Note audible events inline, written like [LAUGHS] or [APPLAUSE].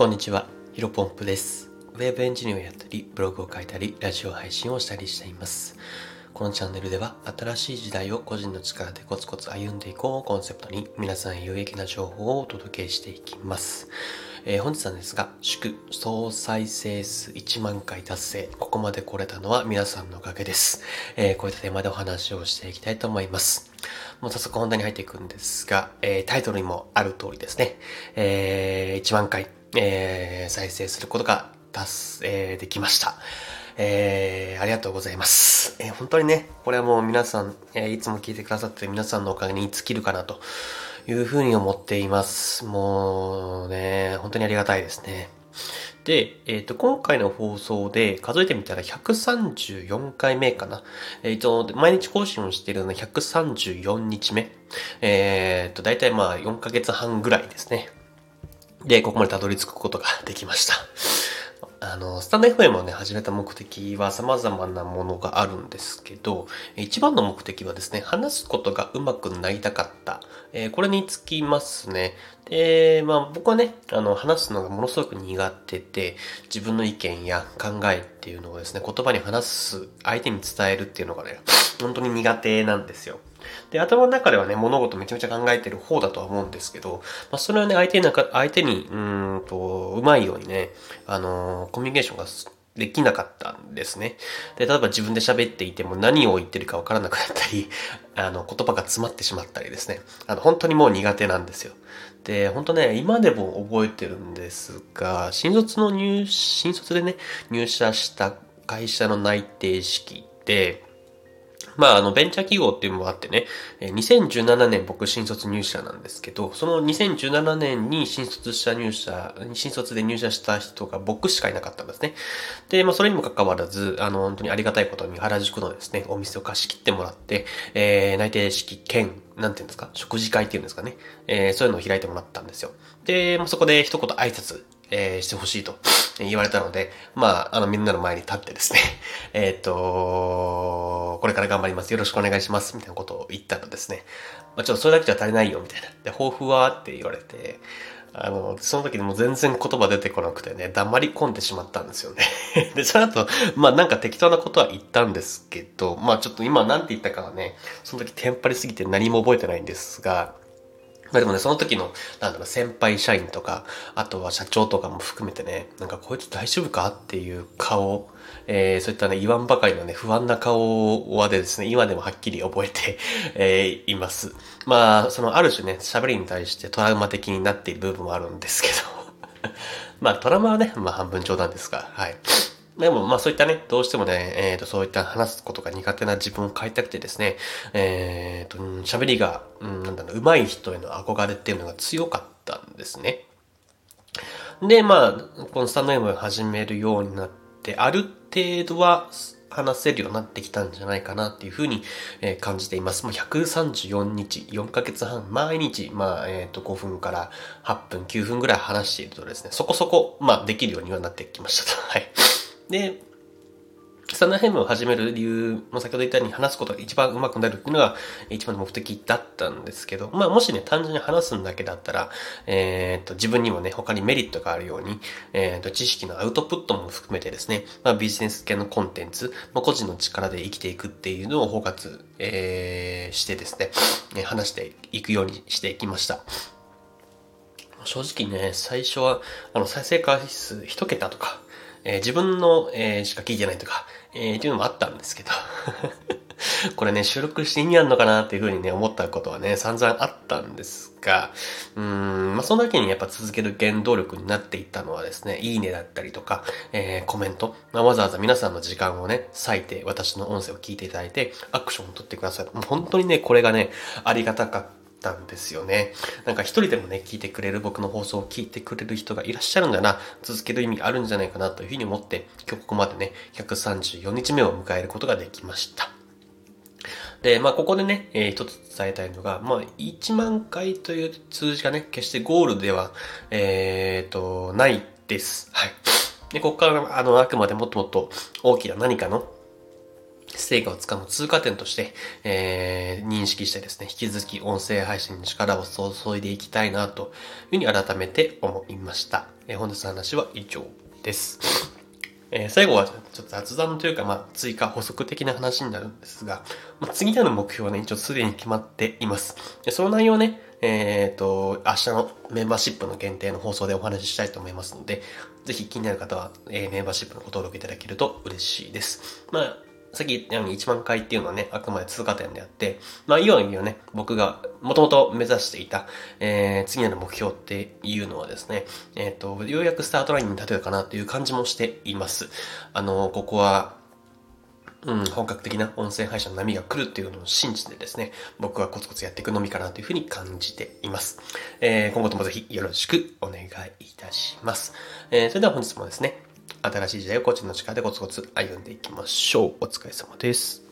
こんにちは、ヒロポンプです。ウェブエンジニアをやったり、ブログを書いたり、ラジオ配信をしたりしています。このチャンネルでは、新しい時代を個人の力でコツコツ歩んでいこうをコンセプトに、皆さんへ有益な情報をお届けしていきます。えー本日なんですが、祝総再生数1万回達成。ここまで来れたのは皆さんのおかげです。えーこういったテーマでお話をしていきたいと思います。もう早速本題に入っていくんですが、えータイトルにもある通りですね、えー1万回、えー再生することが達成できました。えーありがとうございます。えー本当にね、これはもう皆さん、えーいつも聞いてくださってる皆さんのおかげに尽きるかなというふうに思っています。もうね、本当にありがたいですね。で、えっ、と、今回の放送で数えてみたら134回目かな。えっ、と、毎日更新をしているのは134日目。えっ、と、だいたいまあ4ヶ月半ぐらいですね。で、ここまでたどり着くことができました。[LAUGHS] あの、スタンド FM をね、始めた目的は様々なものがあるんですけど、一番の目的はですね、話すことが上手くなりたかった。えーこれにつきますね。で、まあ僕はね、あの、話すのがものすごく苦手で、自分の意見や考えっていうのをですね、言葉に話す、相手に伝えるっていうのがね、本当に苦手なんですよ。で、頭の中ではね、物事めちゃめちゃ考えてる方だとは思うんですけど、まあ、それはね、相手になんか、相手に、うんと、うまいようにね、あのーコミュニケーションができなかったんですね。で、例えば自分で喋っていても何を言ってるかわからなくなったり、[LAUGHS] あの、言葉が詰まってしまったりですね。あの、本当にもう苦手なんですよ。で、本当ね、今でも覚えてるんですが、新卒の入、新卒でね、入社した会社の内定式って、まあ、あの、ベンチャー企業っていうのもあってね、え2017年僕新卒入社なんですけど、その2017年に新卒した入社、新卒で入社した人が僕しかいなかったんですね。で、まあ、それにもかかわらず、あの、本当にありがたいことに原宿のですね、お店を貸し切ってもらって、えー、内定式兼、なんていうんですか、食事会っていうんですかね、えー、そういうのを開いてもらったんですよ。で、まあ、そこで一言挨拶、えーしてほしいと [LAUGHS] 言われたので、まあ、あの、みんなの前に立ってですね、[LAUGHS] えっ、と、これから頑張ります。よろしくお願いします。みたいなことを言ったらですね、まあ、ちょっとそれだけじゃ足りないよ、みたいな。で、抱負は？って言われて、あの、その時にも全然言葉出てこなくてね、黙り込んでしまったんですよね。[LAUGHS] で、その後、まあなんか適当なことは言ったんですけど、まあちょっと今なんて言ったかはね、その時テンパりすぎて何も覚えてないんですが、まあでもね、その時の、なんだろう、先輩社員とか、あとは社長とかも含めてね、なんかこいつ大丈夫かっていう顔、えー、そういったね、言わんばかりのね、不安な顔はですね、今でもはっきり覚えて、えーいます。まあ、そのある種ね、喋りに対してトラウマ的になっている部分もあるんですけど、[LAUGHS] まあトラウマはね、まあ半分冗談ですが、はい。でも、まあそういったね、どうしてもね、えっ、と、そういった話すことが苦手な自分を変えたくてですね、えっ、と、喋りが、うん、なんだろう、上手い人への憧れっていうのが強かったんですね。で、まあ、このスタンド M を始めるようになって、ある程度は話せるようになってきたんじゃないかなっていうふうに、え感じています。もう134日、4ヶ月半、毎日、まあ、えっ、と、5分から8分、9分ぐらい話しているとですね、そこそこ、まあ、できるようにはなってきましたと。[LAUGHS] はい。で、スタンド FM を始める理由も先ほど言ったように話すことが一番上手くなるっていうのが一番の目的だったんですけど、まあもしね、単純に話すんだけだったら、えーっと、自分にもね、他にメリットがあるように、えーっと、知識のアウトプットも含めてですね、まあビジネス系のコンテンツ、まあ個人の力で生きていくっていうのを包括、えーしてですね、え話していくようにしていきました。正直ね、最初は、あの、再生回数一桁とか、えー自分の、えーしか聞いてないとか、えーっていうのもあったんですけど、[LAUGHS] これね、収録して意味あるのかなっていうふうにね、思ったことはね、散々あったんですが、うーん、まあ、その時にやっぱ続ける原動力になっていったのはですね、いいねだったりとか、えーコメント、まあ、わざわざ皆さんの時間をね、割いて私の音声を聞いていただいて、アクションを取ってくださる。もう本当にね、これがね、ありがたかったたんですよね。なんか一人でもね、聞いてくれる、僕の放送を聞いてくれる人がいらっしゃるんだな、続ける意味があるんじゃないかなというふうに思って、今日ここまでね、134日目を迎えることができました。で、まあ、ここでね、えー一つ伝えたいのが、まあ、1万回という数字がね、決してゴールでは、えーと、ないです。はい。で、ここから、あの、あくまでもっともっと大きな何かの、成果をつかむ通過点として、えー、認識してですね、引き続き音声配信に力を注いでいきたいなというふうに改めて思いました。えー、本日の話は以上です。えー、最後はちょっと雑談というか、まあ、追加補足的な話になるんですが、まあ、次なる目標はね、一応すでに決まっています。でその内容ね、えっ、ー、と、明日のメンバーシップの限定の放送でお話ししたいと思いますので、ぜひ気になる方は、えー、メンバーシップのご登録いただけると嬉しいです。まあ、さっき言ったように1万回っていうのはね、あくまで通過点であって、まあ、いよいよね、僕がもともと目指していた、えー、次なる目標っていうのはですね、えっ、ー、と、ようやくスタートラインに立てるかなという感じもしています。あの、ここは、うん、本格的な音声配信の波が来るっていうのを信じてですね、僕はコツコツやっていくのみかなというふうに感じています。えー、今後ともぜひよろしくお願いいたします。えー、それでは本日もですね、新しい時代を個人の力でコツコツ歩んでいきましょう。お疲れ様です。